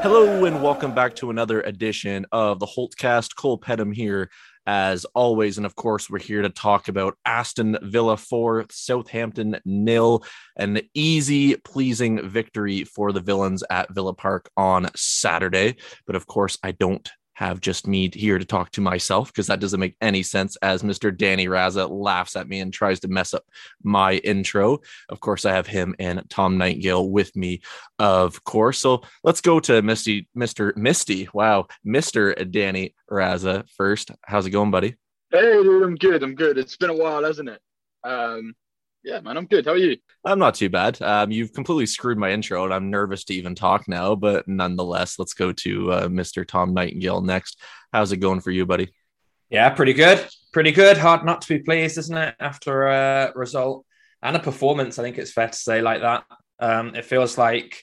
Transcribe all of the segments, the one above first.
Hello and welcome back to another edition of the Holtcast. Cole Pedham here, as always, and of course, we're here to talk about Aston Villa four, Southampton nil, an easy, pleasing victory for the villains at Villa Park on Saturday. But of course, I don't have just me here to talk to myself because that doesn't make any sense as Mr. Danny Raza laughs at me and tries to mess up my intro. Of course, I have him and Tom Nightingale with me, of course. So let's go to Misty, Mr. Misty. Wow, Mr. Danny Raza first. How's it going, buddy? Hey, dude, I'm good. I'm good. It's been a while, hasn't it? Um, yeah, man, I'm good. How are you? I'm not too bad. Um, you've completely screwed my intro, and I'm nervous to even talk now. But nonetheless, let's go to uh, Mr. Tom Nightingale next. How's it going for you, buddy? Yeah, pretty good. Pretty good. Hard not to be pleased, isn't it? After a result and a performance, I think it's fair to say like that. Um, it feels like,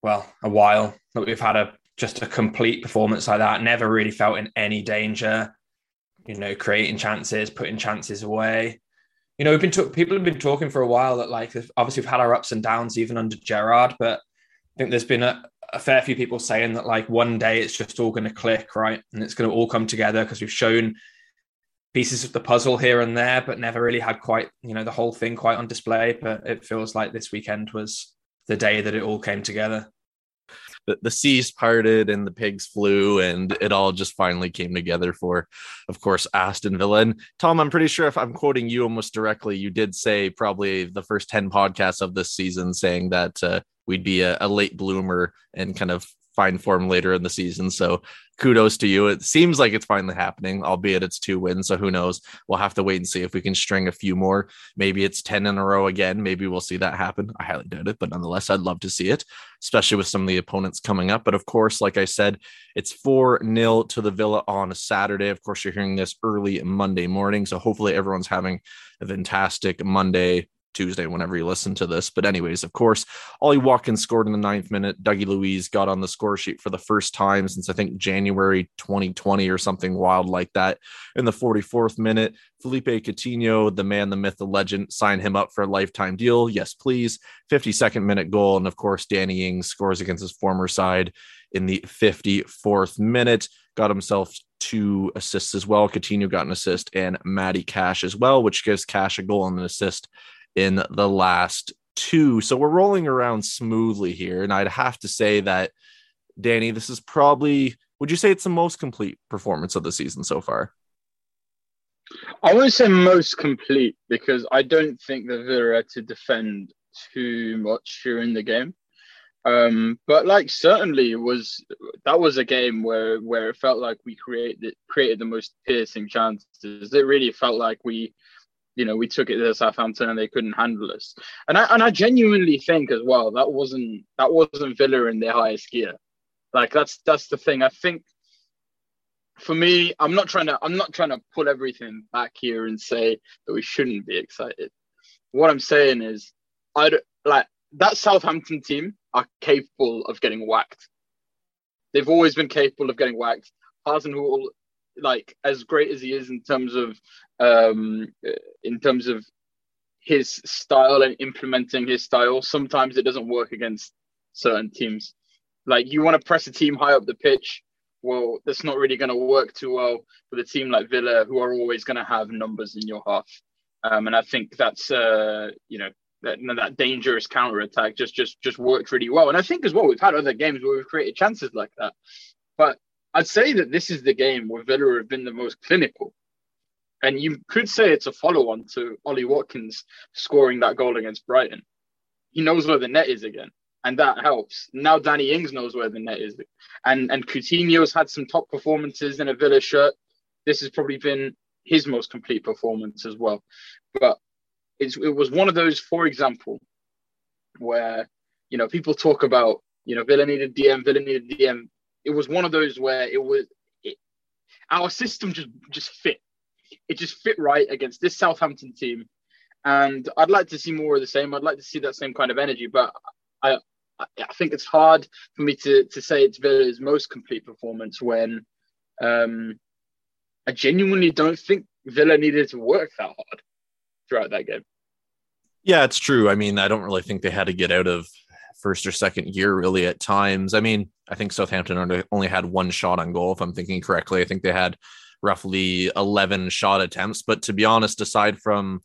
well, a while that we've had a just a complete performance like that. Never really felt in any danger. You know, creating chances, putting chances away you know, we've been t- people have been talking for a while that like obviously we've had our ups and downs even under Gerrard, but I think there's been a, a fair few people saying that like one day it's just all going to click, right, and it's going to all come together because we've shown pieces of the puzzle here and there, but never really had quite you know the whole thing quite on display. But it feels like this weekend was the day that it all came together the, the seas parted and the pigs flew and it all just finally came together for of course aston villa. And tom i'm pretty sure if i'm quoting you almost directly you did say probably the first 10 podcasts of this season saying that uh, we'd be a, a late bloomer and kind of form later in the season. So kudos to you. It seems like it's finally happening, albeit it's two wins. So who knows? We'll have to wait and see if we can string a few more. Maybe it's 10 in a row again. Maybe we'll see that happen. I highly doubt it, but nonetheless, I'd love to see it, especially with some of the opponents coming up. But of course, like I said, it's 4 0 to the Villa on a Saturday. Of course, you're hearing this early Monday morning. So hopefully everyone's having a fantastic Monday Tuesday, whenever you listen to this. But, anyways, of course, Ollie Watkins scored in the ninth minute. Dougie Luiz got on the score sheet for the first time since I think January 2020 or something wild like that. In the 44th minute, Felipe Coutinho, the man, the myth, the legend, signed him up for a lifetime deal. Yes, please. 52nd minute goal. And of course, Danny Ings scores against his former side in the 54th minute. Got himself two assists as well. Coutinho got an assist and Matty Cash as well, which gives Cash a goal and an assist in the last two. So we're rolling around smoothly here. And I'd have to say that, Danny, this is probably, would you say it's the most complete performance of the season so far? I wouldn't say most complete because I don't think the Villa had to defend too much during the game. Um, but like certainly was that was a game where where it felt like we created created the most piercing chances. It really felt like we you know we took it to Southampton and they couldn't handle us. And I and I genuinely think as well that wasn't that wasn't Villa in their highest gear. Like that's that's the thing. I think for me, I'm not trying to I'm not trying to pull everything back here and say that we shouldn't be excited. What I'm saying is, I like that Southampton team are capable of getting whacked. They've always been capable of getting whacked. Hasenhüttl like as great as he is in terms of um in terms of his style and implementing his style sometimes it doesn't work against certain teams. Like you want to press a team high up the pitch well that's not really going to work too well with a team like villa who are always going to have numbers in your half. Um, and i think that's uh you know that, that dangerous counter attack just just just worked really well. And i think as well we've had other games where we've created chances like that. But I'd say that this is the game where Villa have been the most clinical. And you could say it's a follow on to Ollie Watkins scoring that goal against Brighton. He knows where the net is again, and that helps. Now Danny Ings knows where the net is. And and Coutinho's had some top performances in a Villa shirt. This has probably been his most complete performance as well. But it's, it was one of those, for example, where you know people talk about you know Villa needed DM, Villa needed DM. It was one of those where it was it, our system just just fit. It just fit right against this Southampton team, and I'd like to see more of the same. I'd like to see that same kind of energy, but I I think it's hard for me to to say it's Villa's most complete performance when um, I genuinely don't think Villa needed to work that hard throughout that game. Yeah, it's true. I mean, I don't really think they had to get out of first or second year really at times. I mean, I think Southampton only had one shot on goal, if I'm thinking correctly. I think they had roughly 11 shot attempts. But to be honest, aside from,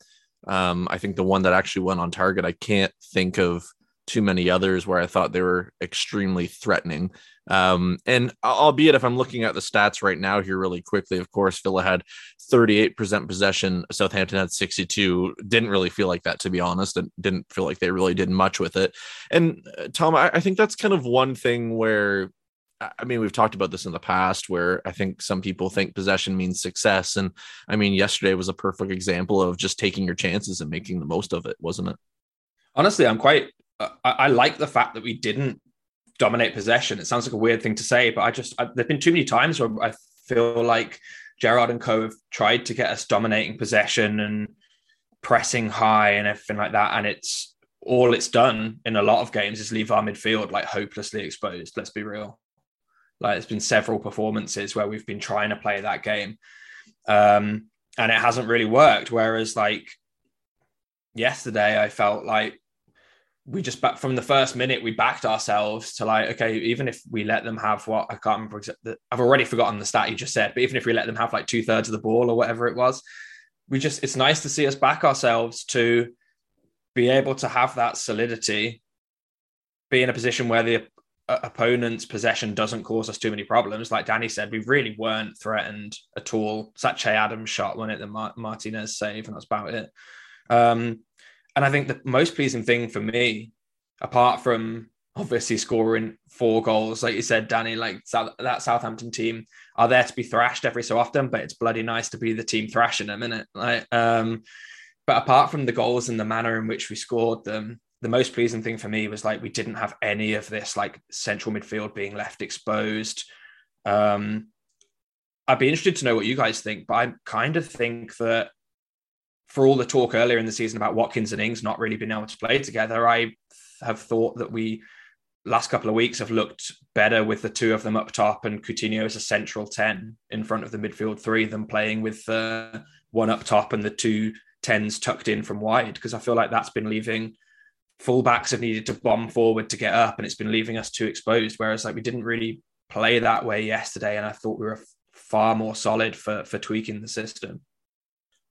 um, I think the one that actually went on target, I can't think of too many others where I thought they were extremely threatening. Um, and albeit if I'm looking at the stats right now here really quickly, of course, Villa had 38% possession, Southampton had 62. Didn't really feel like that, to be honest, and didn't feel like they really did much with it. And uh, Tom, I, I think that's kind of one thing where I mean, we've talked about this in the past where I think some people think possession means success. And I mean, yesterday was a perfect example of just taking your chances and making the most of it, wasn't it? Honestly, I'm quite I, I, like the fact that we didn't dominate possession. It sounds like a weird thing to say, but I just I, there've been too many times where I feel like Gerrard and Co have tried to get us dominating possession and pressing high and everything like that, and it's all it's done in a lot of games is leave our midfield like hopelessly exposed. Let's be real. Like it's been several performances where we've been trying to play that game, um, and it hasn't really worked. Whereas like yesterday, I felt like we just back from the first minute we backed ourselves to like okay even if we let them have what I can't remember I've already forgotten the stat you just said but even if we let them have like two thirds of the ball or whatever it was we just it's nice to see us back ourselves to be able to have that solidity be in a position where the opponent's possession doesn't cause us too many problems. Like Danny said we really weren't threatened at all. Che Adams shot when it the Martinez save and that's about it. Um, and I think the most pleasing thing for me, apart from obviously scoring four goals, like you said, Danny, like that Southampton team are there to be thrashed every so often, but it's bloody nice to be the team thrashing them, isn't it? Like, um, but apart from the goals and the manner in which we scored them, the most pleasing thing for me was like we didn't have any of this like central midfield being left exposed. Um, I'd be interested to know what you guys think, but I kind of think that for all the talk earlier in the season about Watkins and Ings not really being able to play together, I have thought that we last couple of weeks have looked better with the two of them up top and Coutinho as a central 10 in front of the midfield three than playing with one up top and the two tens tucked in from wide because I feel like that's been leaving fullbacks have needed to bomb forward to get up and it's been leaving us too exposed whereas like we didn't really play that way yesterday and I thought we were far more solid for for tweaking the system.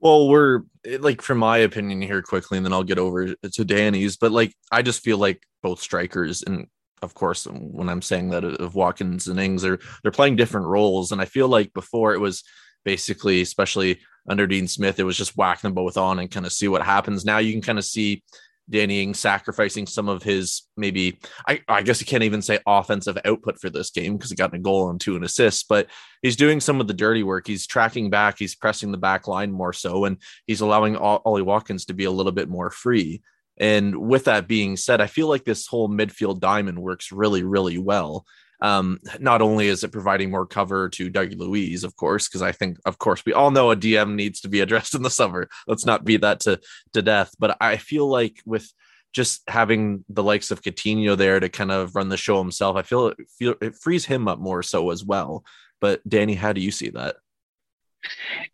Well, we're like, from my opinion here quickly, and then I'll get over to Danny's. But like, I just feel like both strikers, and of course, when I'm saying that of Watkins and Ings, they're they're playing different roles. And I feel like before it was basically, especially under Dean Smith, it was just whack them both on and kind of see what happens. Now you can kind of see Danny Ings sacrificing some of his maybe I, I guess you can't even say offensive output for this game because he got a goal and two and assists, but he's doing some of the dirty work. He's tracking back, he's pressing the back line more so, and he's allowing Ollie Watkins to be a little bit more free. And with that being said, I feel like this whole midfield diamond works really, really well. Um, not only is it providing more cover to Dougie Luiz, of course, because I think, of course, we all know a DM needs to be addressed in the summer. Let's not beat that to to death. But I feel like with just having the likes of Coutinho there to kind of run the show himself, I feel it feel it frees him up more so as well. But Danny, how do you see that?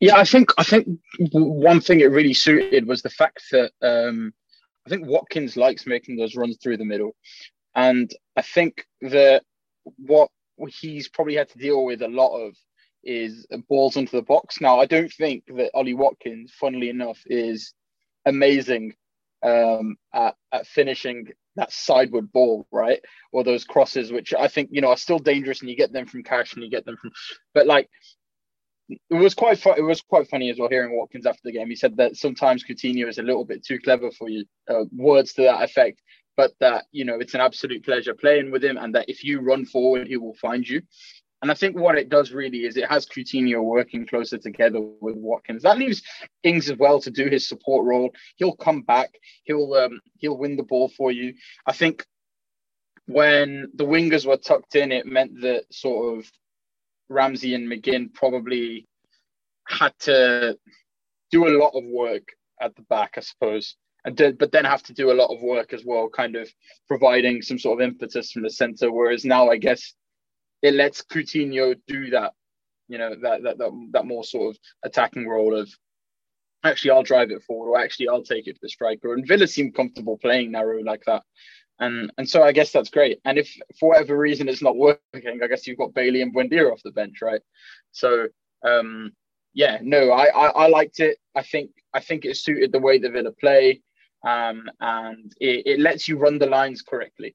Yeah, I think I think one thing it really suited was the fact that um, I think Watkins likes making those runs through the middle, and I think that what he's probably had to deal with a lot of is balls into the box. Now, I don't think that Ollie Watkins, funnily enough, is amazing um, at, at finishing that sideward ball, right? Or those crosses, which I think, you know, are still dangerous and you get them from Cash and you get them from, but like, it was quite it was quite funny as well hearing Watkins after the game. He said that sometimes Coutinho is a little bit too clever for you. Uh, words to that effect but that you know it's an absolute pleasure playing with him, and that if you run forward, he will find you. And I think what it does really is it has Coutinho working closer together with Watkins. That leaves Ings as well to do his support role. He'll come back. He'll um, he'll win the ball for you. I think when the wingers were tucked in, it meant that sort of Ramsey and McGinn probably had to do a lot of work at the back, I suppose, and did, but then have to do a lot of work as well, kind of providing some sort of impetus from the center. Whereas now, I guess it lets Coutinho do that, you know, that that that, that more sort of attacking role of actually I'll drive it forward, or actually I'll take it to the striker. And Villa seem comfortable playing narrow like that. And and so I guess that's great. And if for whatever reason it's not working, I guess you've got Bailey and Buendia off the bench, right? So um yeah, no, I, I, I liked it. I think I think it suited the way the Villa play, um, and it, it lets you run the lines correctly.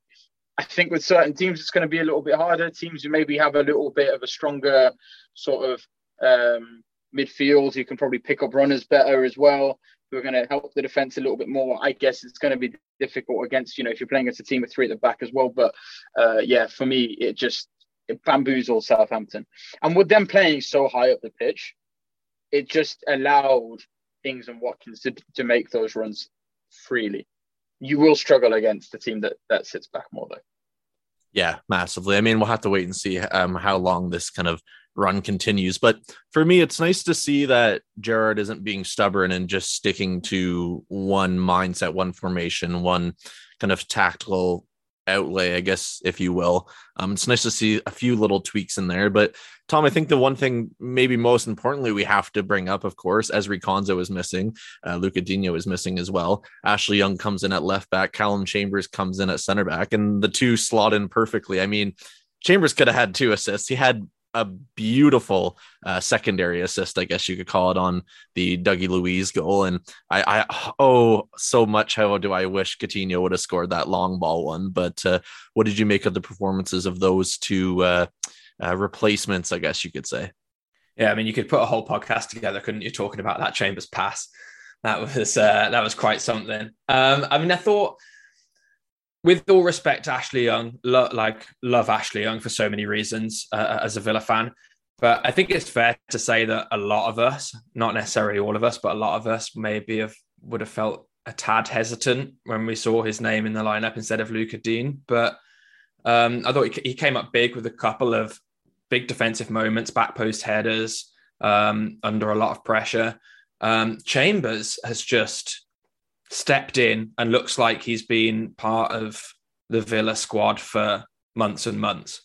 I think with certain teams it's going to be a little bit harder. Teams who maybe have a little bit of a stronger sort of um, midfield, who can probably pick up runners better as well, who are going to help the defense a little bit more. I guess it's going to be difficult against you know if you're playing against a team with three at the back as well. But uh, yeah, for me it just it bamboozled Southampton, and with them playing so high up the pitch, it just allowed Ings and Watkins to, to make those runs freely. You will struggle against the team that that sits back more though. Yeah, massively. I mean, we'll have to wait and see um, how long this kind of run continues. But for me, it's nice to see that Gerrard isn't being stubborn and just sticking to one mindset, one formation, one kind of tactical outlay, I guess, if you will. Um, it's nice to see a few little tweaks in there. But Tom, I think the one thing, maybe most importantly, we have to bring up, of course, Ezri Konsa is missing, uh, Luca Digne is missing as well. Ashley Young comes in at left back, Callum Chambers comes in at center back, and the two slot in perfectly. I mean, Chambers could have had two assists. He had a beautiful uh, secondary assist, I guess you could call it, on the Dougie Luiz goal. And I, I oh, so much how do I wish Coutinho would have scored that long ball one. But uh, what did you make of the performances of those two uh, uh, replacements? I guess you could say. Yeah, I mean, you could put a whole podcast together, couldn't you? Talking about that Chambers pass, that was uh, that was quite something. Um, I mean, I thought with all respect to Ashley Young, lo- like love Ashley Young for so many reasons uh, as a Villa fan. But I think it's fair to say that a lot of us, not necessarily all of us, but a lot of us maybe have would have felt a tad hesitant when we saw his name in the lineup instead of Luca Digne. But um, I thought he, came up big with a couple of big defensive moments, back post headers, um, under a lot of pressure. Um, Chambers has just stepped in and looks like he's been part of the Villa squad for months and months.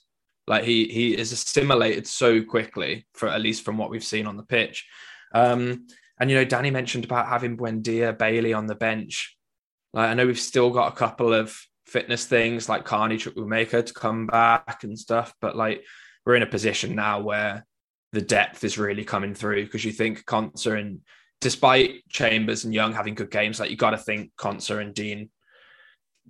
Like he he is assimilated so quickly, for at least from what we've seen on the pitch. Um, and you know, Danny mentioned about having Buendia, Bailey on the bench. Like I know we've still got a couple of fitness things like Carney Chukwuemeka to come back and stuff, but like we're in a position now where the depth is really coming through because you think Konsa and despite Chambers and Young having good games, like you got to think Konsa and Digne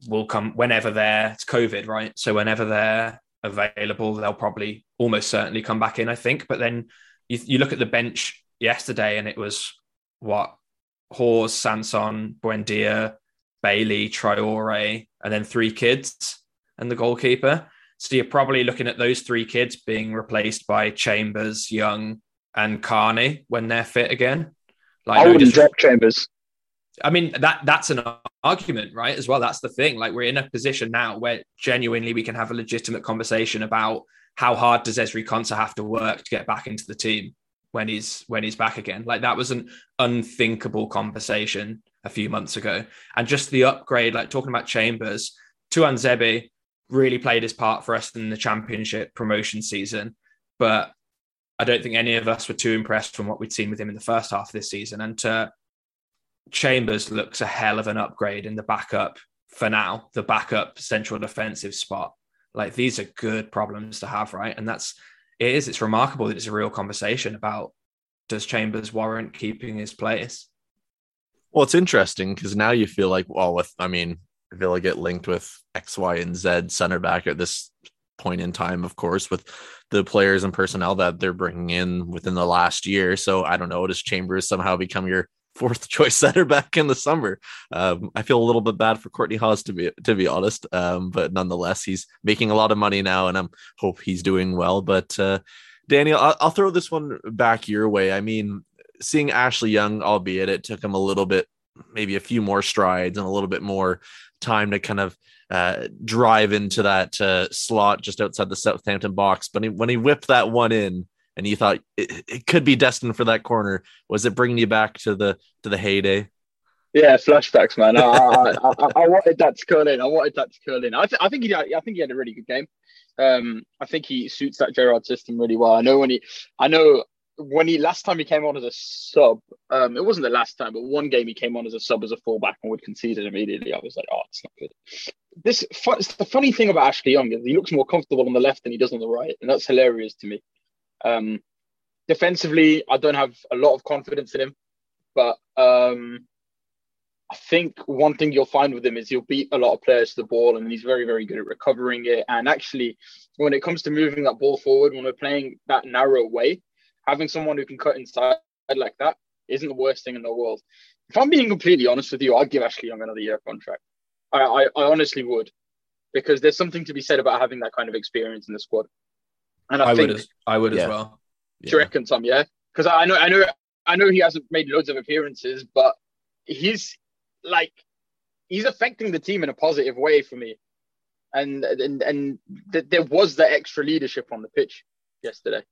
will come whenever they're it's COVID, right? So whenever they're available, they'll probably almost certainly come back in, I think. But then you, you look at the bench yesterday, and it was what Hause, Sanson, Buendia, Bailey, Traore, and then three kids and the goalkeeper. So you're probably looking at those three kids being replaced by Chambers, Young, and Carney when they're fit again. Like, I wouldn't drop Chambers. I mean that that's an argument, right? As well, that's the thing. Like we're in a position now where genuinely we can have a legitimate conversation about how hard does Ezri Konsa have to work to get back into the team when he's when he's back again. Like that was an unthinkable conversation a few months ago, and just the upgrade, like talking about Chambers, Tuanzebe really played his part for us in the championship promotion season, but I don't think any of us were too impressed from what we'd seen with him in the first half of this season. And to Chambers looks a hell of an upgrade in the backup for now, the backup central defensive spot. Like these are good problems to have, right? And that's it is. It's remarkable that it's a real conversation about does Chambers warrant keeping his place? Well, it's interesting because now you feel like, well, with I mean, Villa get linked with X, Y, and Z center back at this point in time, of course, with the players and personnel that they're bringing in within the last year. So I don't know, does Chambers somehow become your fourth choice center back in the summer. Um, I feel a little bit bad for Kortney Hause to be to be honest, um, but nonetheless, he's making a lot of money now, and I'm hope he's doing well. But uh, Daniel, I'll, I'll throw this one back your way. I mean, seeing Ashley Young, albeit it took him a little bit, maybe a few more strides and a little bit more time to kind of uh, drive into that uh, slot just outside the Southampton box. But he, when he whipped that one in, and you thought it, it could be destined for that corner, was it bringing you back to the to the heyday? Yeah, flashbacks, man. I, I, I, I, wanted that to curl in. I wanted that to curl in. I, th- I think he, I think he had a really good game. Um, I think he suits that Gerrard system really well. I know when he, I know when he last time he came on as a sub, um, it wasn't the last time, but one game he came on as a sub as a fullback and would concede it immediately. I was like, oh, it's not good. This it's the funny thing about Ashley Young is he looks more comfortable on the left than he does on the right, and that's hilarious to me. Um, defensively, I don't have a lot of confidence in him, but um, I think one thing you'll find with him is he'll beat a lot of players to the ball, and he's very, very good at recovering it. And actually, when it comes to moving that ball forward, when we're playing that narrow way, having someone who can cut inside like that isn't the worst thing in the world. If I'm being completely honest with you, I'd give Ashley Young another year contract. I, I, I honestly would, because there's something to be said about having that kind of experience in the squad. And I, I think, would, as, I would yeah. as well. Do you reckon, Tom? Yeah, because I know, I know, I know he hasn't made loads of appearances, but he's like he's affecting the team in a positive way for me. And and and th- there was the extra leadership on the pitch yesterday.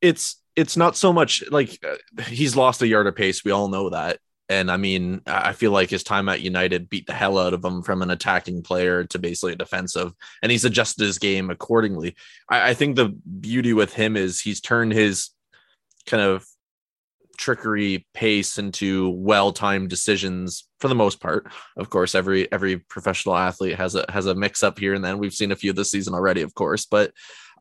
It's it's not so much like uh, he's lost a yard of pace. We all know that. And I mean, I feel like his time at United beat the hell out of him from an attacking player to basically a defensive, and he's adjusted his game accordingly. I, I think the beauty with him is he's turned his kind of trickery pace into well-timed decisions for the most part. Of course every every professional athlete has a has a mix up here and then. We've seen a few this season already of course but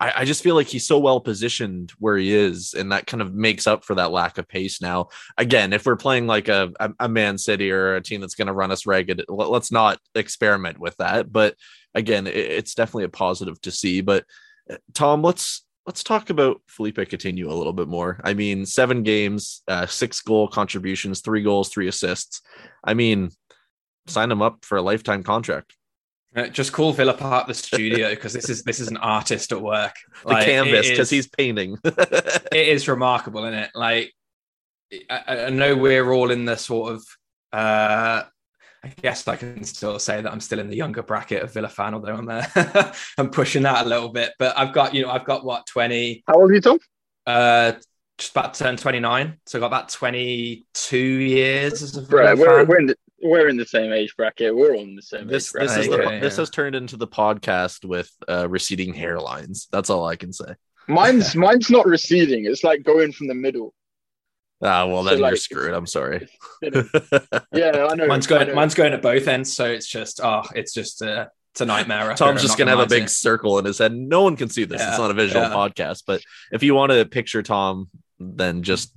I, I just feel like he's so well positioned where he is and that kind of makes up for that lack of pace now again if we're playing like a, a, man city or a team that's going to run us ragged let's not experiment with that but again it, it's definitely a positive to see but uh, tom let's let's talk about Felipe Coutinho a little bit more. I mean, seven games, uh, six goal contributions, three goals, three assists. I mean, sign him up for a lifetime contract. Uh, just call Villa Park the studio because this is this is an artist at work. The canvas because he's painting. it is remarkable, isn't it? Like I, I, know we're all in the sort of uh, I guess I can still say that I'm still in the younger bracket of Villa fan, although I'm uh, I'm pushing that a little bit. But I've got you know I've got what 20. How old are you, Tom? Uh, just about to turn 29, so I got about 22 years as a Villa we're, fan. We're in the, we're in the same age bracket. We're all in the same this, age This, is okay, the, yeah. this has turned into the podcast with uh, receding hairlines. That's all I can say. Mine's mine's not receding. It's like going from the middle. Ah, well, then so, like, you're screwed. I'm sorry. yeah, I know. Mine's going. Know. Mine's going at both ends, so it's just oh, it's just uh, it's a nightmare. Tom's just gonna have a big it. circle in his head. No one can see this. Yeah, it's not a visual yeah. podcast, but if you want to picture Tom, then just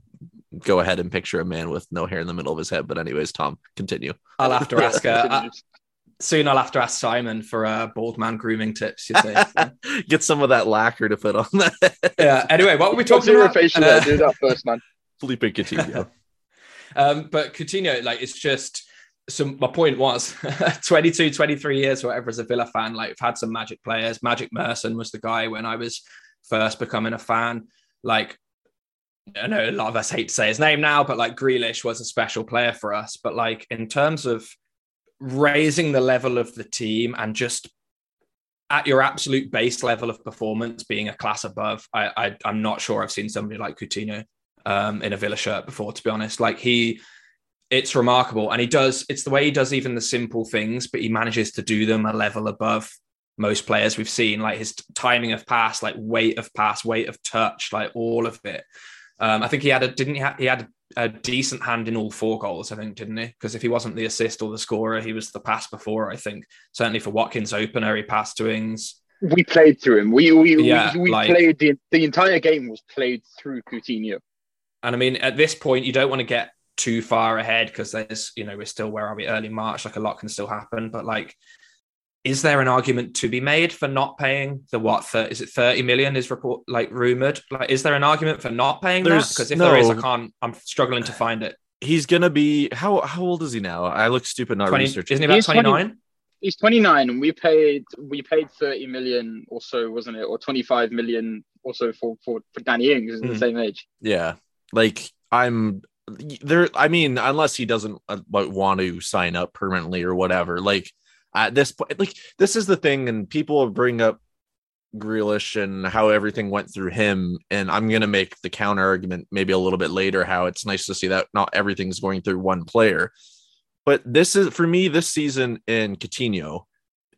go ahead and picture a man with no hair in the middle of his head. But anyways, Tom, continue. I'll have to ask. Uh, soon I'll have to ask Simon for uh, bald man grooming tips. You see, get some of that lacquer to put on that. yeah. Anyway, what were we talking about? Facial uh, do that first, man. Felipe Coutinho. um, but Coutinho, like, it's just. So my point was 22, 23 years, or whatever, as a Villa fan, like, I've had some magic players. Magic Merson was the guy when I was first becoming a fan. Like, I know a lot of us hate to say his name now, but like Grealish was a special player for us. But like in terms of raising the level of the team and just at your absolute base level of performance being a class above, I, I am not sure I've seen somebody like Coutinho um, in a Villa shirt before, to be honest. Like he, it's remarkable, and he does. It's the way he does even the simple things, but he manages to do them a level above most players we've seen. Like his timing of pass, like weight of pass, weight of touch, like all of it. Um, I think he had a didn't he? Ha- he had a decent hand in all four goals, I think, didn't he? Because if he wasn't the assist or the scorer, he was the pass before. I think certainly for Watkins opener, he passed to Ings. We played through him. We we yeah, we, we like, played the the entire game was played through Coutinho. And I mean, at this point, you don't want to get too far ahead because there's, you know, we're still where are we? Early March, like a lot can still happen. But like, is there an argument to be made for not paying the what? For, is it thirty million? Is report like rumored? Like, is there an argument for not paying there's, that? Because if no, there is, I can't. I'm struggling to find it. he's gonna be how how old is he now? I look stupid not 20, researching. isn't he about 29? He's 29, and we paid we paid 30 million or so, wasn't it, or 25 million or so for for, for Danny Ings, who's the Mhm. same age. Yeah, like I'm there. I mean, unless he doesn't uh, want to sign up permanently or whatever. Like at this point, like this is the thing, and people bring up Grealish and how everything went through him. And I'm gonna make the counter argument maybe a little bit later. How it's nice to see that not everything's going through one player. But this is for me this season in Coutinho.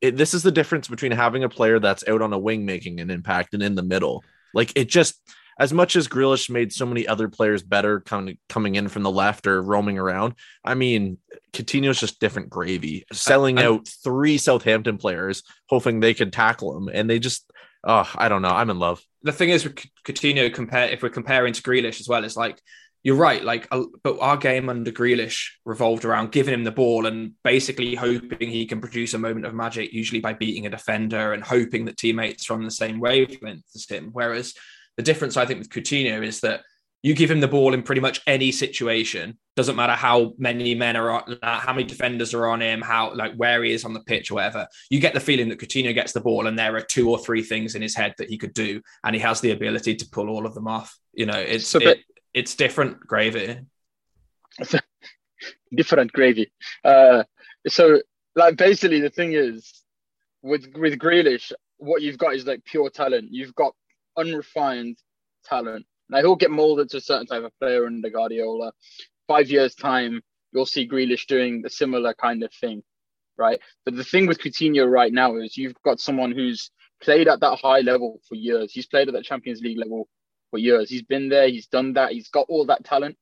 It, this is the difference between having a player that's out on a wing making an impact and in the middle. Like it just as much as Grealish made so many other players better coming coming in from the left or roaming around. I mean, Coutinho's just different gravy, selling I- out three Southampton players, hoping they could tackle him, and they just oh, I don't know. I'm in love. the thing is with Coutinho compare if we're comparing to Grealish as well, it's like you're right. Like, but our game under Grealish revolved around giving him the ball and basically hoping he can produce a moment of magic, usually by beating a defender and hoping that teammates are on the same wavelength as him. Whereas the difference I think with Coutinho is that you give him the ball in pretty much any situation. Doesn't matter how many men are on, how many defenders are on him, how like where he is on the pitch or whatever. You get the feeling that Coutinho gets the ball and there are two or three things in his head that he could do, and he has the ability to pull all of them off. You know, it's So, it, it's different gravy. different gravy. Uh, so like basically the thing is with with Grealish, what you've got is like pure talent. You've got unrefined talent. Now he'll get molded to a certain type of player under Guardiola. Five years time, you'll see Grealish doing a similar kind of thing, right? But the thing with Coutinho right now is you've got someone who's played at that high level for years. He's played at that Champions League level for years. He's been there. He's done that. He's got all that talent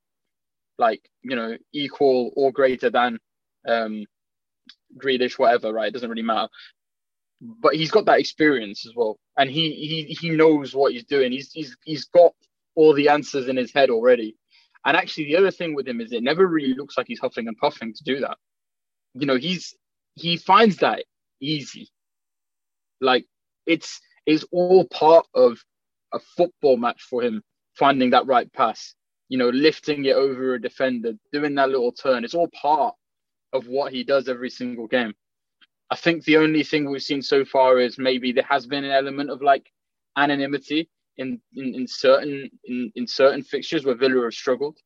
like you know equal or greater than um Grealish, whatever, right? It doesn't really matter. But he's got that experience as well, and he he he knows what he's doing. He's he's he's got all the answers in his head already. And actually, the other thing with him is it never really looks like he's huffing and puffing to do that. You know, he's he finds that easy. Like it's it's all part of a football match for him finding that right pass you know, lifting it over a defender, doing that little turn. It's all part of what he does every single game. I think the only thing we've seen so far is maybe there has been an element of like anonymity in in, in certain in, in certain fixtures where Villa have struggled.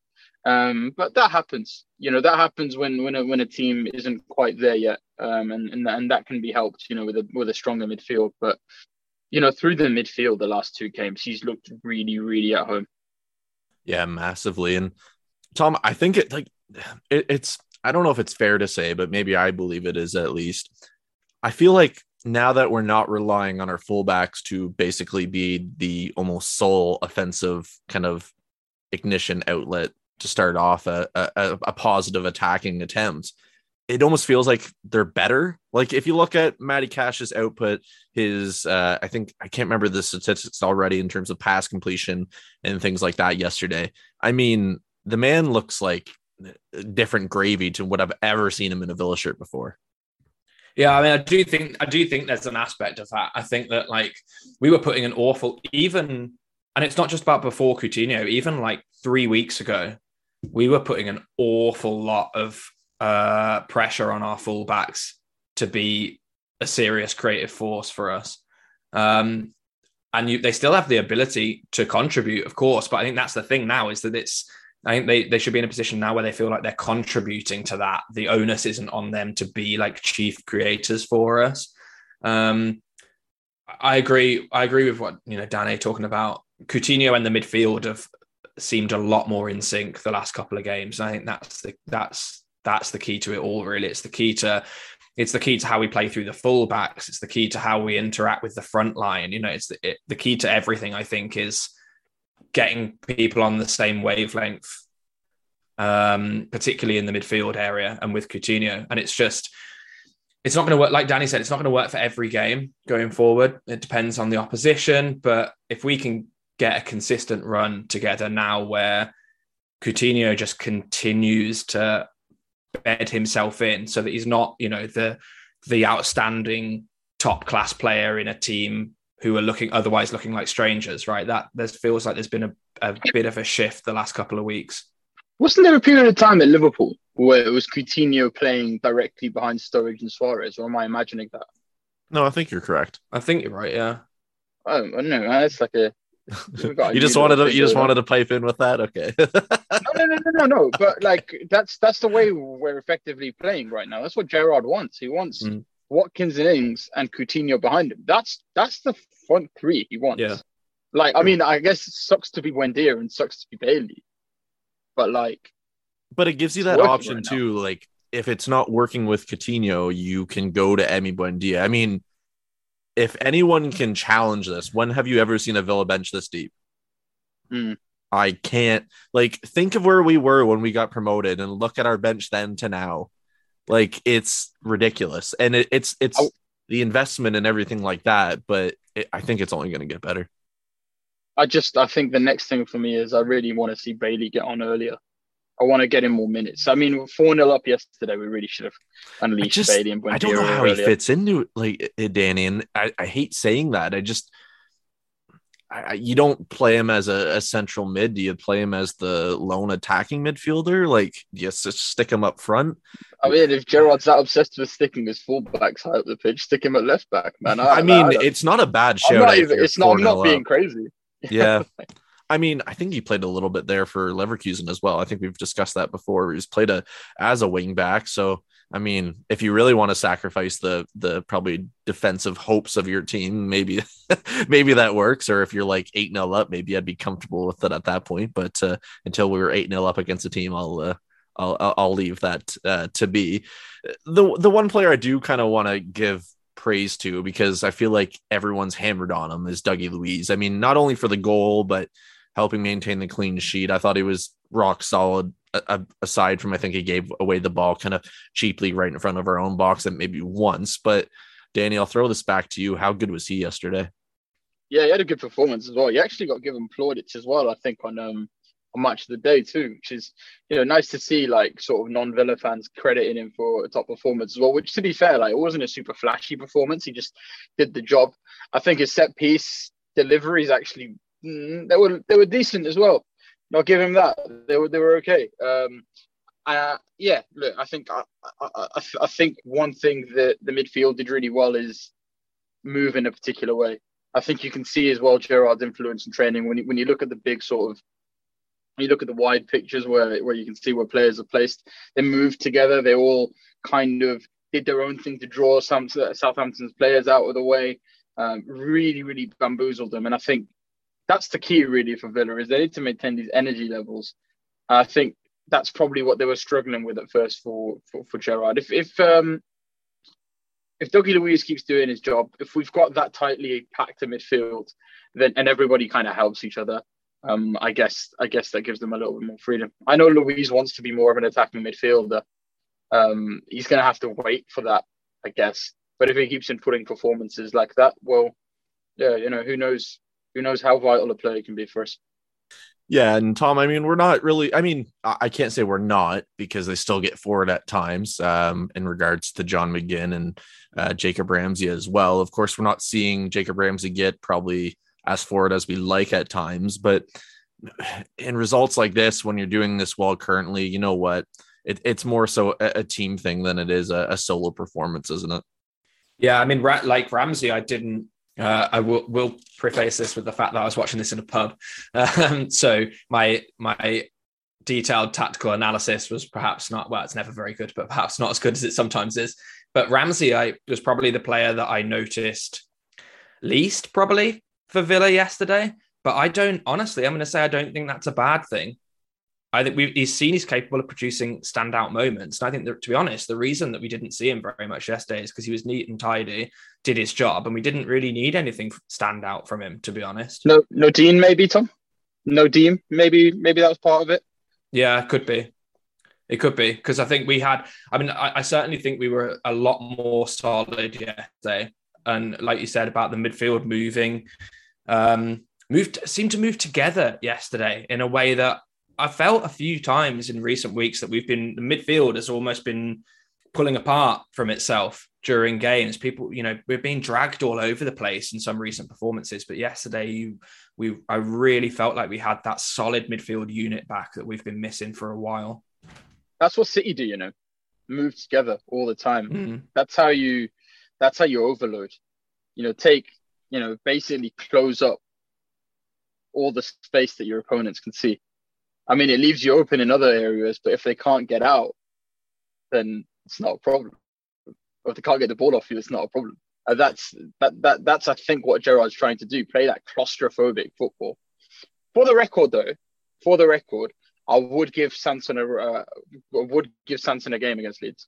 Um, but that happens, you know, that happens when when a, when a team isn't quite there yet, um, and and and that can be helped, you know, with a with a stronger midfield. But you know, through the midfield, the last two games, he's looked really, really at home. Yeah, massively. And Tom, I think it like it, it's I don't know if it's fair to say, but maybe I believe it is at least. I feel like now that we're not relying on our fullbacks to basically be the almost sole offensive kind of ignition outlet to start off a, a, a positive attacking attempt, it almost feels like they're better. Like if you look at Matty Cash's output, his uh, I think I can't remember the statistics already in terms of pass completion and things like that yesterday. I mean, the man looks like different gravy to what I've ever seen him in a Villa shirt before. Yeah, I mean, I do think I do think there's an aspect of that. I think that like we were putting an awful even, and it's not just about before Coutinho. Even like three weeks ago, we were putting an awful lot of uh, pressure on our fullbacks to be a serious creative force for us. Um, and you, they still have the ability to contribute, of course. But I think that's the thing now is that it's. I think they, they should be in a position now where they feel like they're contributing to that. The onus isn't on them to be like chief creators for us. Um, I agree. I agree with what you know, Danny talking about. Coutinho and the midfield have seemed a lot more in sync the last couple of games. And I think that's the that's that's the key to it all. Really, it's the key to it's the key to how we play through the fullbacks. It's the key to how we interact with the front line. You know, it's the, it, the key to everything. I think is getting people on the same wavelength, um, particularly in the midfield area and with Coutinho. And it's just, it's not going to work. Like Danny said, it's not going to work for every game going forward. It depends on the opposition. But if we can get a consistent run together now where Coutinho just continues to bed himself in so that he's not, you know, the the outstanding top class player in a team who are looking otherwise looking like strangers, right? That there feels like there's been a, a bit of a shift the last couple of weeks. Wasn't there a period of time at Liverpool where it was Coutinho playing directly behind Sturridge and Suarez, or am I imagining that? No, I think you're correct. I think you're right. Yeah. I don't, I don't know. That's like a. we've got a you just wanted to you just wanted to pipe in with that. Okay. No, no, no, no, no, no. But like that's that's the way we're effectively playing right now. That's what Gerrard wants. He wants Mm. Watkins and Ings and Coutinho behind him. That's that's the front three he wants. Yeah. Like I mean, I guess it sucks to be Buendia and sucks to be Bailey, but like but it gives you that option right now. too. Like if it's not working with Coutinho, you can go to Emi Buendia. I mean, if anyone can challenge this, when have you ever seen a Villa bench this deep? Mm. I can't like think of where we were when we got promoted and look at our bench then to now. Like it's ridiculous, and it, it's it's Oh. the investment and everything like that. But it, I think it's only going to get better. I just I think the next thing for me is I really want to see Bailey get on earlier. I want to get him more minutes. I mean, four 0 up yesterday. We really should have unleashed just- Bailey and Buendia I don't know how he fits into like it, Danny, and I, I hate saying that. I just I, I- you don't play him as a, a central mid. Do you play him as the lone attacking midfielder? Like, do you just stick him up front? I mean, if Gerrard's that obsessed with sticking his fullbacks high up the pitch, stick him at left back, man. I, mean, I it's not a bad show. It's not. I'm not uh, being crazy. yeah. I mean, I think he played a little bit there for Leverkusen as well. I think we've discussed that before. He's played a as a wing back. So I mean, if you really want to sacrifice the the probably defensive hopes of your team, maybe maybe that works. Or if you're like eight 0 up, maybe I'd be comfortable with it at that point. But uh, until we were eight 0 up against a team, I'll uh, I'll I'll- leave that uh, to be. The the one player I do kind of want to give praise to because I feel like everyone's hammered on him is Dougie Luiz. I mean, not only for the goal, but helping maintain the clean sheet. I thought he was rock solid. Aside from, I think he gave away the ball kind of cheaply right in front of our own box and maybe once. But Danny, I'll throw this back to you. How good was he yesterday? Yeah, he had a good performance as well. He actually got given plaudits as well. I think on um on match of the day too, which is you know nice to see like sort of non Villa fans crediting him for a top performance as well. Which to be fair, like it wasn't a super flashy performance. He just did the job. I think his set piece deliveries actually mm, they were they were decent as well. I'll give him that. They were they were okay. Um, uh, yeah, look, I think I, I, I, I think one thing that the midfield did really well is move in a particular way. I think you can see as well Gerrard's influence in training when you, when you look at the big sort of you look at the wide pictures where where you can see where players are placed. They moved together. They all kind of did their own thing to draw some Southampton's players out of the way. Um, really, really bamboozled them, and I think that's the key really for Villa is they need to maintain these energy levels. I think that's probably what they were struggling with at first for for, for Gerrard. If if um if Dougie Luiz keeps doing his job, if we've got that tightly packed a midfield, then and everybody kind of helps each other, um, I guess I guess that gives them a little bit more freedom. I know Luiz wants to be more of an attacking midfielder. Um, he's going to have to wait for that, I guess. But if he keeps inputting performances like that, well, yeah, you know, who knows? Who knows how vital a player can be for us? Yeah, and Tom, I mean, we're not really. I mean, I I can't say we're not because they still get forward at times. Um, in regards to John McGinn and uh, Jacob Ramsey as well. Of course, we're not seeing Jacob Ramsey get probably as forward as we like at times, but in results like this, when you're doing this well currently, you know what? It, it's more so a, a team thing than it is a, a solo performance, isn't it? Yeah, I mean, like Ramsey, I didn't. Uh, I will, will preface this with the fact that I was watching this in a pub, um, so my my detailed tactical analysis was perhaps not well. It's never very good, but perhaps not as good as it sometimes is. But Ramsey, I was probably the player that I noticed least probably for Villa yesterday. But I don't honestly. I'm going to say I don't think that's a bad thing. I think we've, he's seen he's capable of producing standout moments. And I think that, to be honest, the reason that we didn't see him very much yesterday is because he was neat and tidy, did his job, and we didn't really need anything stand out from him, to be honest. No, no Dean, maybe Tom. No Dean, maybe maybe that was part of it. Yeah, it could be. It could be because I think we had. I mean, I, I certainly think we were a lot more solid yesterday, and like you said about the midfield moving, um, moved seemed to move together yesterday in a way that I felt a few times in recent weeks that we've been the midfield has almost been pulling apart from itself during games. People, you know, we're being dragged all over the place in some recent performances. But yesterday, you, we, I really felt like we had that solid midfield unit back that we've been missing for a while. That's what City do, you know, move together all the time. Mm. That's how you, that's how you overload. You know, take, you know, basically close up all the space that your opponents can see. I mean, it leaves you open in other areas, but if they can't get out, then it's not a problem or if they can't get the ball off you, it's not a problem. And that's that that that's I think what Gerrard's trying to do: play that claustrophobic football. For the record, though, for the record, I would give Sanson a uh, would give Sanson a game against Leeds.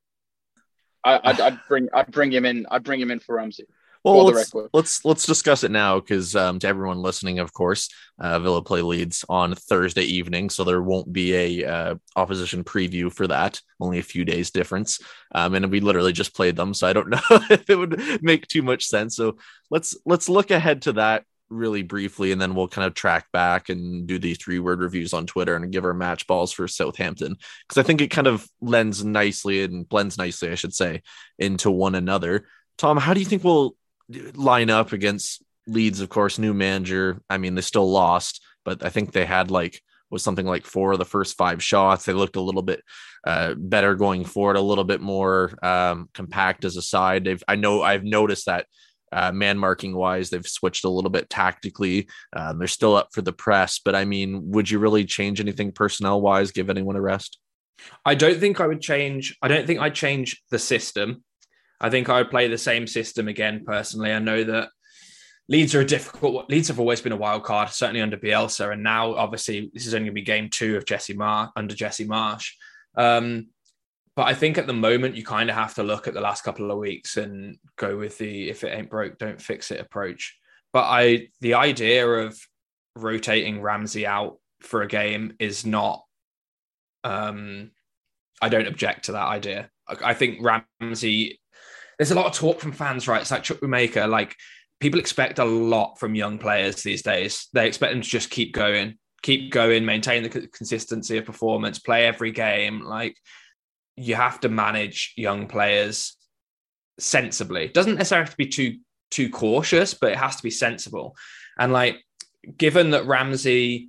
I, I'd, bring I'd bring him in. I'd bring him in for Ramsey. Well, let's, let's let's discuss it now because um, to everyone listening, of course, uh, Villa play Leeds on Thursday evening, so there won't be a uh, opposition preview for that. Only a few days difference, um, and we literally just played them, so I don't know if it would make too much sense. So let's let's look ahead to that really briefly, and then we'll kind of track back and do these three word reviews on Twitter and give our match balls for Southampton because I think it kind of lends nicely and blends nicely, I should say, into one another. Tom, how do you think we'll line up against Leeds, of course, new manager. I mean, they still lost, but I think they had like was something like four of the first five shots. They looked a little bit uh, better going forward, a little bit more um, compact as a side. They've I know I've noticed that uh, man marking wise, they've switched a little bit tactically. Um, they're still up for the press, but I mean, would you really change anything personnel wise? Give anyone a rest? I don't think I would change. I don't think I'd change the system. I think I would play the same system again. Personally, I know that Leeds are a difficult. Leeds have always been a wild card, certainly under Bielsa, and now obviously this is only going to be game two of Jesse Mar under Jesse Marsch. Um, but I think at the moment you kind of have to look at the last couple of weeks and go with the if it ain't broke, don't fix it approach. But I the idea of rotating Ramsey out for a game is not. Um, I don't object to that idea. I think Ramsey there's a lot of talk from fans, right? It's like Chukwuemeka, like people expect a lot from young players these days. They expect them to just keep going, keep going, maintain the consistency of performance, play every game. Like you have to manage young players sensibly. It doesn't necessarily have to be too too cautious, but it has to be sensible. And like, given that Ramsey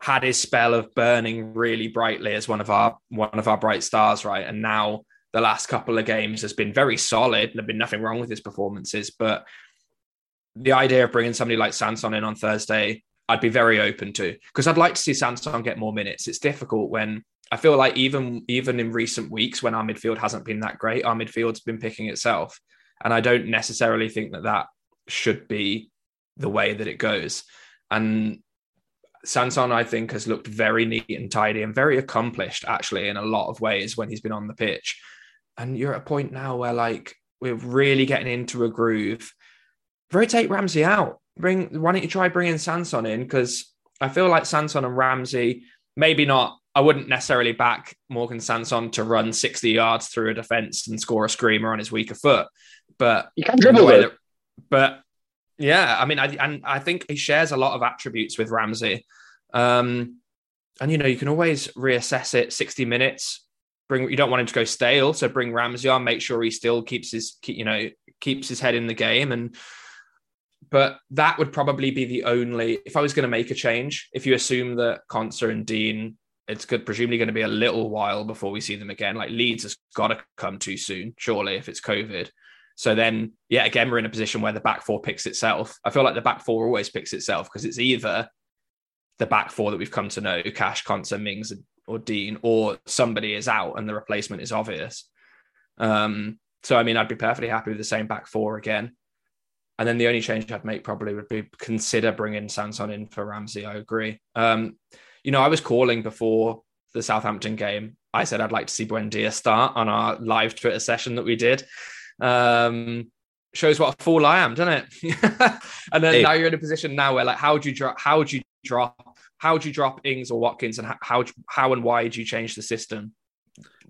had his spell of burning really brightly as one of our one of our bright stars, right? And now the last couple of games has been very solid. There's been nothing wrong with his performances, but the idea of bringing somebody like Sanson in on Thursday, I'd be very open to because I'd like to see Sanson get more minutes. It's difficult when I feel like even even in recent weeks when our midfield hasn't been that great, our midfield's been picking itself, and I don't necessarily think that that should be the way that it goes. And Sanson, I think, has looked very neat and tidy and very accomplished actually in a lot of ways when he's been on the pitch and you're at a point now where like we're really getting into a groove. Rotate Ramsey out. Bring. Why don't you try bringing Sanson in? Because I feel like Sanson and Ramsey, maybe not. I wouldn't necessarily back Morgan Sanson to run 60 yards through a defense and score a screamer on his weaker foot, but you can dribble it. But yeah, I mean, I and I think he shares a lot of attributes with Ramsey. Um, and you know, you can always reassess it 60 minutes, bring you don't want him to go stale, so bring Ramsey on, make sure he still keeps his you know keeps his head in the game and but that would probably be the only if I was going to make a change. If you assume that Konsa and Digne, it's good, presumably going to be a little while before we see them again. Like Leeds has got to come too soon, surely, if it's COVID. So then, yeah, again, we're in a position where the back four picks itself. I feel like the back four always picks itself because it's either the back four that we've come to know, Cash, Konsa, Mings, and or Digne or somebody is out and the replacement is obvious. Um, so I mean, I'd be perfectly happy with the same back four again. And then the only change I'd make probably would be consider bringing Sanson in for Ramsey. I agree. Um, you know, I was calling before the Southampton game. I said I'd like to see Buendia start on our live Twitter session that we did. Um, shows what a fool I am, doesn't it? and then hey. now you're in a position now where like, how would you drop? How would you drop how do you drop Ings or Watkins, and how how and why do you change the system?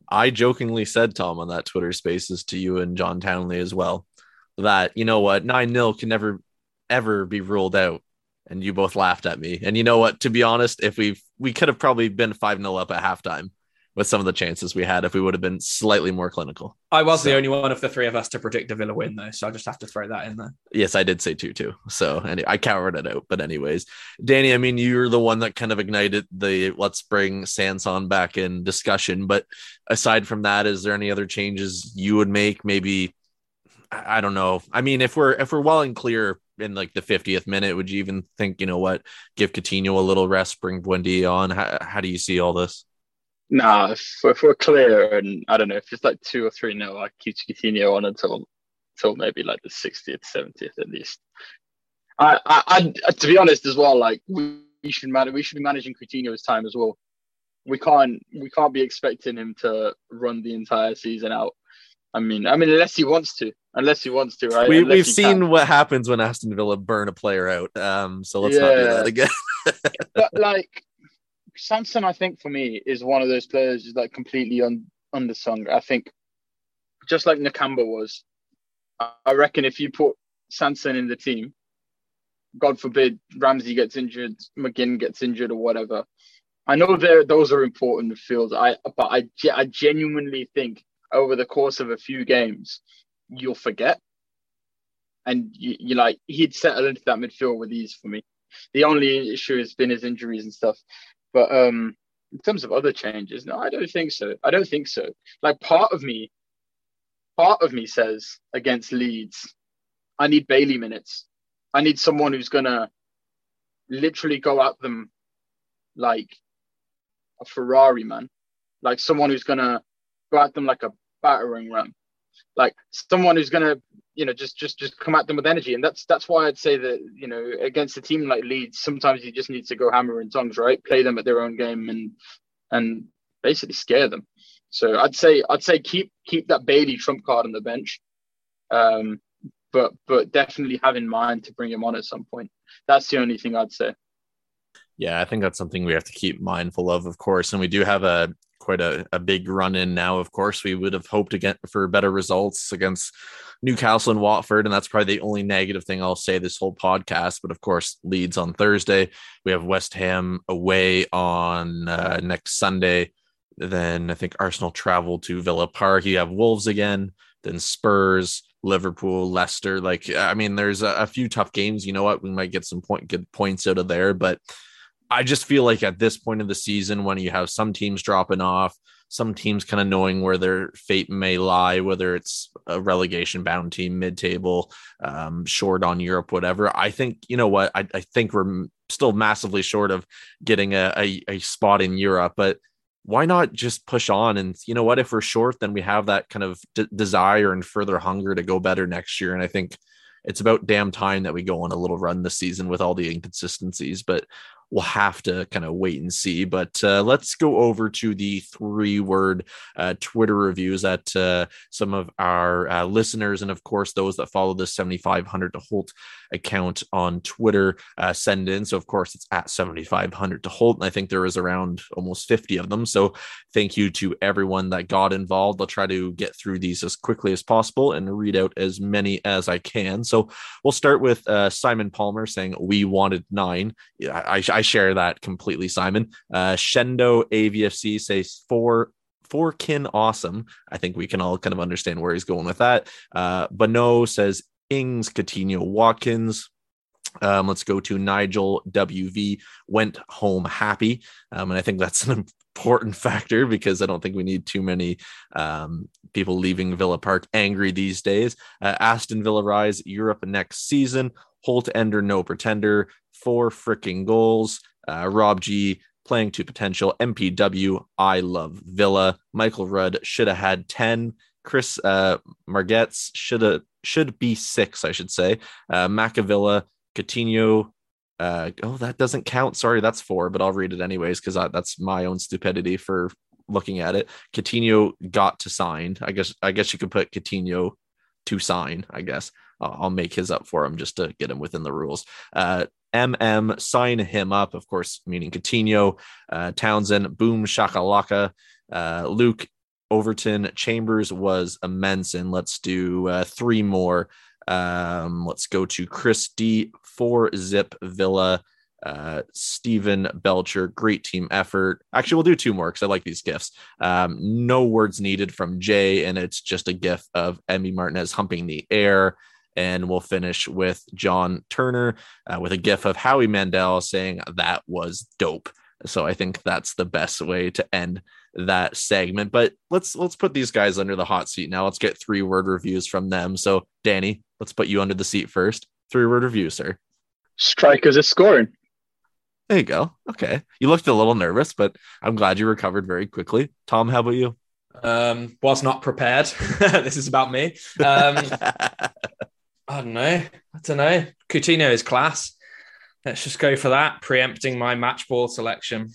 I jokingly said Tom on that Twitter Spaces to you and John Townley as well that you know what nine 0 can never ever be ruled out, and you both laughed at me. And you know what? To be honest, if we we could have probably been five 0 up at halftime with some of the chances we had if we would have been slightly more clinical. I was So- the only one of the three of us to predict a Villa win, though, so I just have to throw that in there. Yes, I did say two too. So and I counted it out. But anyways, Danny, I mean, you're the one that kind of ignited the let's bring Sanson back in discussion. But aside from that, is there any other changes you would make? Maybe I I don't know. I mean, if we're if we're well and clear in like the 50th minute, would you even think, you know what, give Coutinho a little rest, bring Buendia on? How, how do you see all this? Nah, if, if we're clear and I don't know, if it's like two or three nil, I keep Coutinho on until until maybe like the 60th, 70th at least. I, I, I to be honest as well, like we, should manage, we should be managing Coutinho's time as well. We can't we can't be expecting him to run the entire season out. I mean, I mean, unless he wants to, unless he wants to, right? We, Unless we've seen can. what happens when Aston Villa burn a player out. Um, so let's not do that again. but like Sanson, I think for me is one of those players who's like completely un- undersung. I think just like Nakamba was, I reckon if you put Sanson in the team, God forbid Ramsey gets injured, McGinn gets injured, or whatever. I know there those are important midfields. I but I I genuinely think over the course of a few games you'll forget, and you, you like he'd settle into that midfield with ease for me. The only issue has been his injuries and stuff. But um, in terms of other changes, no, I don't think so. I don't think so. Like part of me, part of me says against Leeds, I need Bailey minutes. I need someone who's gonna literally go at them like a Ferrari man, like someone who's gonna go at them like a battering ram, like someone who's gonna you know just just just come at them with energy. And that's that's why i'd say that you know against a team like leeds sometimes you just need to go hammer and tongs right? Play them at their own game and and basically scare them. So i'd say i'd say keep keep that bailey trump card on the bench. Um but but definitely have in mind to bring him on at some point. That's the only thing i'd say. Yeah, I think that's something we have to keep mindful of, of course. And we do have a quite a, a big run in now. Of course, we would have hoped again for better results against Newcastle and Watford, and that's probably the only negative thing I'll say this whole podcast. But of course, Leeds on Thursday. We have West Ham away on uh, next Sunday. Then I think Arsenal travel to Villa Park. You have Wolves again, then Spurs, Liverpool, Leicester. Like I mean, there's a, a few tough games. You know what? We might get some point good points out of there, but I just feel like at this point of the season, when you have some teams dropping off, some teams kind of knowing where their fate may lie, whether it's a relegation bound team, mid table, um, short on Europe, whatever. I think, you know what? I, I think we're still massively short of getting a, a, a spot in Europe, but why not just push on? And you know what? If we're short, then we have that kind of d- desire and further hunger to go better next year. And I think it's about damn time that we go on a little run this season with all the inconsistencies. But we'll have to kind of wait and see. But uh, let's go over to the three word uh, Twitter reviews that uh, some of our uh, listeners and, of course, those that follow the 7500 to Holte account on Twitter uh, send in. So, of course, it's at 7500 to Holte. And I think there is around almost 50 of them. So, thank you to everyone that got involved. I'll try to get through these as quickly as possible and read out as many as I can. So, we'll start with uh, Simon Palmer saying, We wanted nine. Yeah, I, I share that completely, Simon. Uh, Shendo AVFC says four. Four kin awesome. I think we can all kind of understand where he's going with that. Uh, says Ings, Coutinho, Watkins. Um, let's go to Nigel WV went home happy. Um, and I think that's an important factor because I don't think we need too many um, people leaving Villa Park angry these days. Uh, Aston Villa rise Europe next season. Holte Ender, no pretender. Four freaking goals. Uh, Rob G playing to potential. MPW, I love Villa. Michael Rudd should have had 10. Chris uh, Margetts should have should be six, I should say. Uh, Macavilla, Coutinho. Uh, oh, that doesn't count. Sorry, that's four, but I'll read it anyways because that's my own stupidity for looking at it. Coutinho got to sign. I guess I guess you could put Coutinho to sign. I guess I'll, I'll make his up for him just to get him within the rules. Uh, MM sign him up, of course, meaning Coutinho, uh, Townsend, boom shakalaka, uh, Luke Overton, Chambers was immense, and let's do uh, three more. Um, let's go to Chris D, four zip Villa. uh, Stephen Belcher, great team effort. Actually, we'll do two more because I like these gifts. Um, no words needed from Jay, and it's just a gif of Emi Martinez humping the air. And we'll finish with John Turner uh, with a gif of Howie Mandel saying that was dope. So I think that's the best way to end that segment. But let's let's put these guys under the hot seat now. Let's get three word reviews from them. So Danny, let's put you under the seat first. Three word review, sir. Strikers are scoring. There you go. Okay. You looked a little nervous, but I'm glad you recovered very quickly. Tom, how about you? Um, was not prepared. this is about me. Um, I don't know. I don't know. Coutinho is class. Let's just go for that, preempting my match ball selection.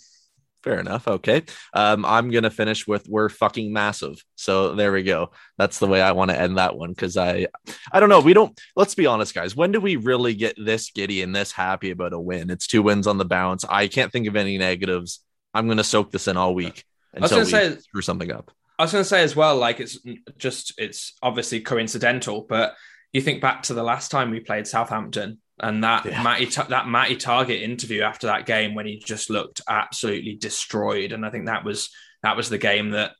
Fair enough. Okay. Um, I'm gonna finish with we're fucking massive. So there we go. That's the way I want to end that one because I, I don't know. We don't. Let's be honest, guys. When do we really get this giddy and this happy about a win? It's two wins on the bounce. I can't think of any negatives. I'm gonna soak this in all week until we say, screw something up. I was gonna say as well, like it's just it's obviously coincidental, but you think back to the last time we played Southampton and that yeah. Matty that Matty Targett interview after that game when he just looked absolutely destroyed, and I think that was that was the game that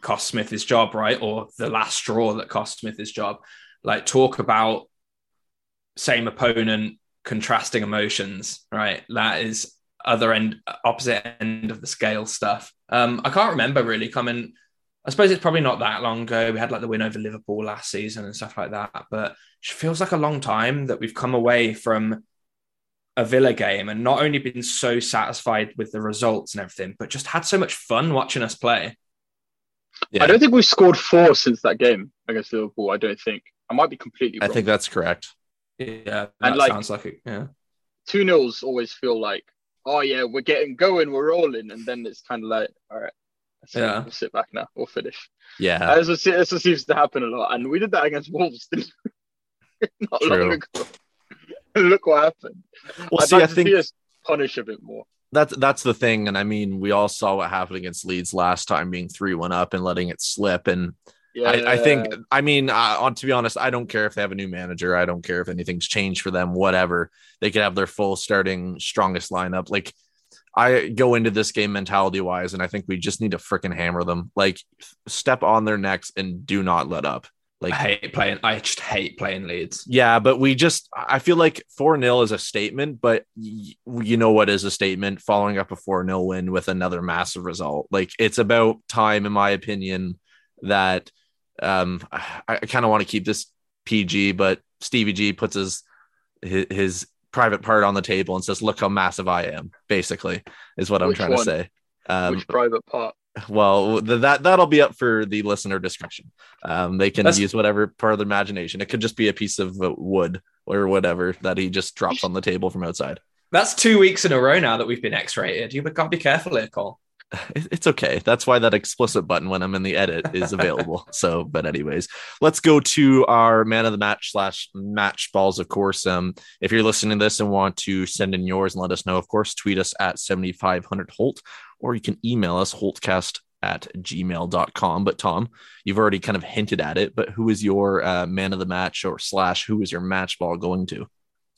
cost Smith his job, right, or the last straw that cost Smith his job. Like talk about same opponent, contrasting emotions, right? That is other end, opposite end of the scale stuff. Um, I can't remember really coming. I suppose it's probably not that long ago. We had like the win over Liverpool last season and stuff like that, but it feels like a long time that we've come away from a Villa game and not only been so satisfied with the results and everything, but just had so much fun watching us play. Yeah. I don't think we've scored four since that game against Liverpool. I don't think. I might be completely wrong. I think that's correct. Yeah, that and like, sounds like it. Yeah. Two nils always feel like, oh yeah, we're getting going, we're rolling, and then it's kind of like, all right, so yeah. We'll sit back now. We'll finish. Yeah. What, that's what seems to happen a lot. And we did that against Wolves not True. long ago. Look what happened. Well, I'd see, like I think us punish a bit more. That's that's the thing, and I mean, we all saw what happened against Leeds last time, being three one up and letting it slip. And yeah. I, I think, I mean, uh, to be honest, I don't care if they have a new manager. I don't care if anything's changed for them. Whatever, they could have their full starting strongest lineup. Like I go into this game mentality wise, and I think we just need to freaking hammer them. Like step on their necks and do not let up. Like I hate playing. I just hate playing Leeds. Yeah, but we just. I feel like four 0 is a statement, but y- you know what is a statement? Following up a four 0 win with another massive result. Like it's about time, in my opinion, that um I, I kind of want to keep this PG, but Stevie G puts his, his his private part on the table and says, "Look how massive I am." Basically, is what Which I'm trying one? to say. Um, Which private part? Well, that that'll be up for the listener discretion. Um, they can That's... use whatever part of the imagination. It could just be a piece of uh, wood or whatever that he just drops on the table from outside. That's two weeks in a row now that we've been X-rated. You've got to be careful here, Cole it's okay. That's why that explicit button when I'm in the edit is available. so, but anyways, let's go to our man of the match slash match balls. Of course, um, if you're listening to this and want to send in yours and let us know, of course, tweet us at 7500 Holte, or you can email us holtcast at gmail.com. But Tom, you've already kind of hinted at it, but who is your uh, man of the match or slash who is your match ball going to?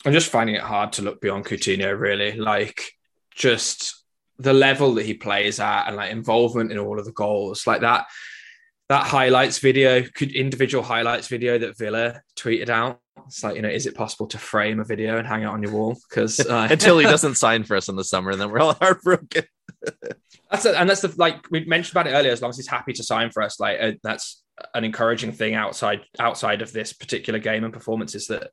I'm just finding it hard to look beyond Coutinho, really. Like, just the level that he plays at and like involvement in all of the goals, like that that highlights video, could individual highlights video that Villa tweeted out. It's like, you know, is it possible to frame a video and hang it on your wall? Because uh, until he doesn't sign for us in the summer, and then we're all heartbroken. that's a, and that's the like we mentioned about it earlier. As long as he's happy to sign for us, like uh, that's an encouraging thing outside outside of this particular game and performances that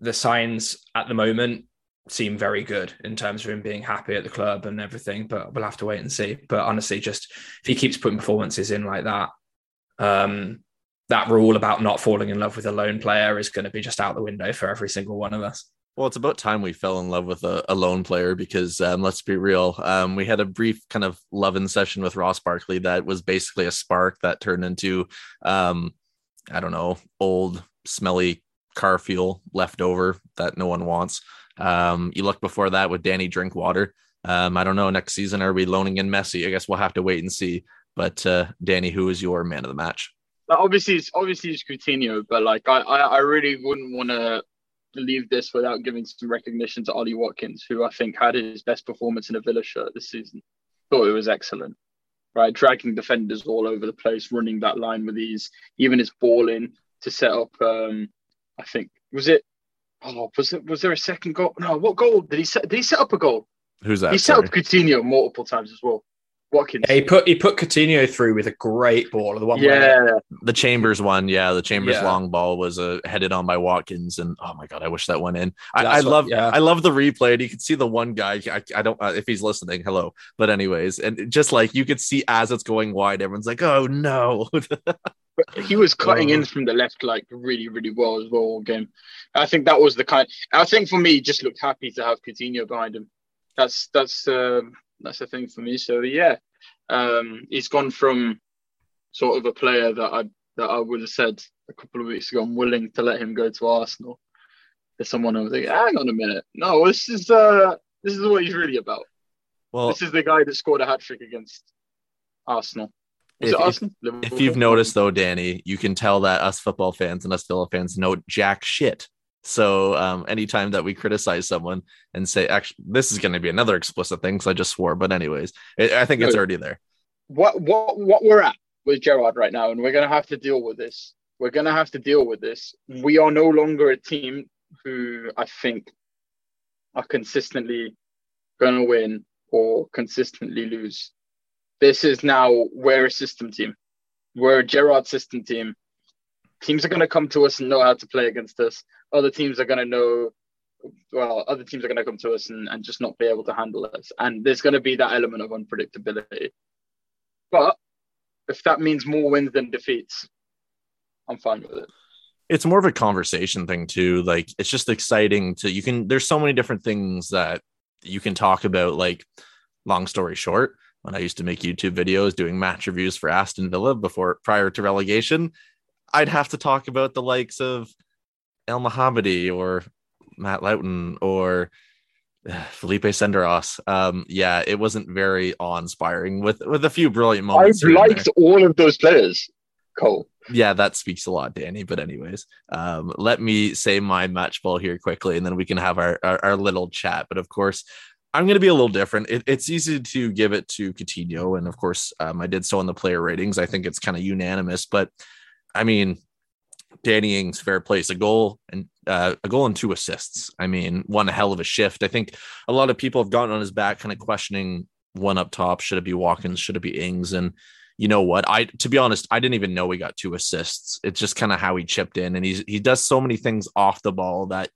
the signs at the moment seem very good in terms of him being happy at the club and everything, but we'll have to wait and see. But honestly, just if he keeps putting performances in like that, um, that rule about not falling in love with a lone player is going to be just out the window for every single one of us. Well, it's about time we fell in love with a, a lone player because um, let's be real. Um, we had a brief kind of loving session with Ross Barkley that was basically a spark that turned into, um, I don't know, old, smelly car fuel left over that no one wants. Um, you look before that with Danny Drinkwater. Um, I don't know. Next season, are we loaning in Messi? I guess we'll have to wait and see. But uh, Danny, who is your man of the match? Obviously, it's obviously it's Coutinho, but like I, I, I really wouldn't want to leave this without giving some recognition to Ollie Watkins, who I think had his best performance in a Villa shirt this season. Thought it was excellent, right? Dragging defenders all over the place, running that line with ease, even his ball in to set up. Um, I think was it. Oh, was it? Was there a second goal? No, what goal did he set? Did he set up a goal? Who's that? He set Sorry. up Coutinho multiple times as well. Watkins. Yeah, he put he put Coutinho through with a great ball. The one where yeah, The Chambers one, yeah, the Chambers Yeah. long ball was uh, headed on by Watkins, and oh my god, I wish that went in. I, That's I what- love, yeah. I love the replay, and you can see the one guy. I, I don't uh, if he's listening, hello, but anyways, and just like you could see as it's going wide, everyone's like, oh no, but he was cutting Oh. in from the left like really, really well as well all game. I think that was the kind. I think for me, he just looked happy to have Coutinho behind him. That's that's um, that's the thing for me. So yeah, um, he's gone from sort of a player that I that I would have said a couple of weeks ago I'm willing to let him go to Arsenal. To someone who was like, hang on a minute, no, this is uh this is what he's really about. well, this is the guy that scored a hat trick against Arsenal. If- if- if you've noticed though, Danny, you can tell that us football fans and us Villa fans know jack shit. So um, anytime that we criticize someone and say, actually, this is going to be another explicit thing because I just swore, but anyways, I I think it's already there. what what what we're at with Gerrard right now, and we're gonna have to deal with this. We're gonna have to deal with this. We are no longer a team who I think are consistently gonna win or consistently lose. This is now we're a system team. We're a Gerrard system team. Teams are gonna come to us and know how to play against us. Other teams are gonna know well, other teams are going to come to us and, and just not be able to handle us. And there's going to be that element of unpredictability. But if that means more wins than defeats, I'm fine with it. it's more of a conversation thing too like it's just exciting to you can there's so many different things that you can talk about like long story short when i used to make youtube videos doing match reviews for aston villa before prior to relegation i'd have to talk about the likes of Elmohamady or matt Lowton or uh, Philippe Senderos. Um, yeah, it wasn't very awe-inspiring with with a few brilliant moments. I've liked all of those players, Cole. yeah, that speaks a lot, Danny. But anyways, um, let me say my match ball here quickly, and then we can have our our, our little chat. But of course, I'm going to be a little different. It, it's easy to give it to Coutinho, and of course, um, I did so on the player ratings. I think it's kind of unanimous. But I mean, Danny Ings, fair place, a goal and uh, a goal and two assists. I mean, one hell of a shift. I think a lot of people have gotten on his back, kind of questioning one up top. Should it be Watkins? Should it be Ings? And you know what? I to be honest, I didn't even know he got two assists. It's just kind of how he chipped in, and he's he does so many things off the ball that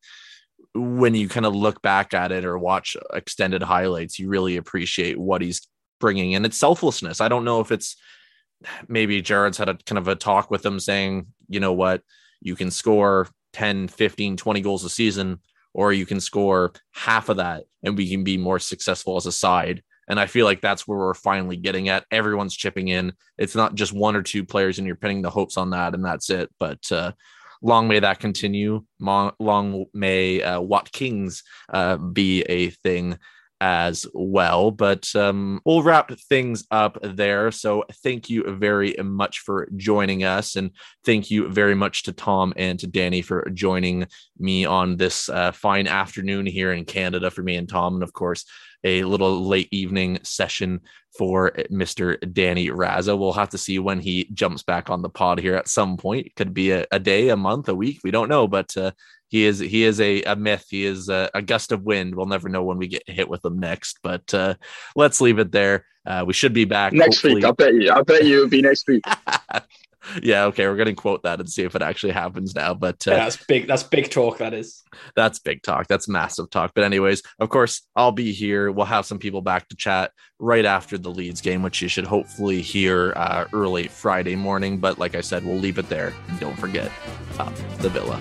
when you kind of look back at it or watch extended highlights, you really appreciate what he's bringing in. It's selflessness. I don't know if it's maybe Gerrard's had a kind of a talk with him saying, you know what, you can score 10, 15, 20 goals a season, or you can score half of that and we can be more successful as a side. And I feel like that's where we're finally getting at. Everyone's chipping in. It's not just one or two players and you're pinning the hopes on that and that's it. But uh, long may that continue. Long, may uh, Watkins uh, be a thing as well. But um, we'll wrap things up there. So thank you very much for joining us. And thank you very much to Tom and to Danny for joining me on this uh, fine afternoon here in Canada for me and Tom. And of course, a little late evening session for Mr. Danny Raza. We'll have to see when he jumps back on the pod here at some point. It could be a, a day, a month, a week. We don't know, but uh, he is he is a, a myth. He is a, a gust of wind. We'll never know when we get hit with him next. But uh, let's leave it there. Uh, we should be back Next hopefully- week, I bet you. I bet you it'll be next week. yeah, okay, we're gonna quote that and see if it actually happens now. But uh, Yeah, that's big. That's big talk. That is. that's big talk. That's massive talk. But anyways, of course, I'll be here. We'll have some people back to chat right after the Leeds game, which you should hopefully hear uh, early Friday morning. But like I said, we'll leave it there. And don't forget, up the Villa.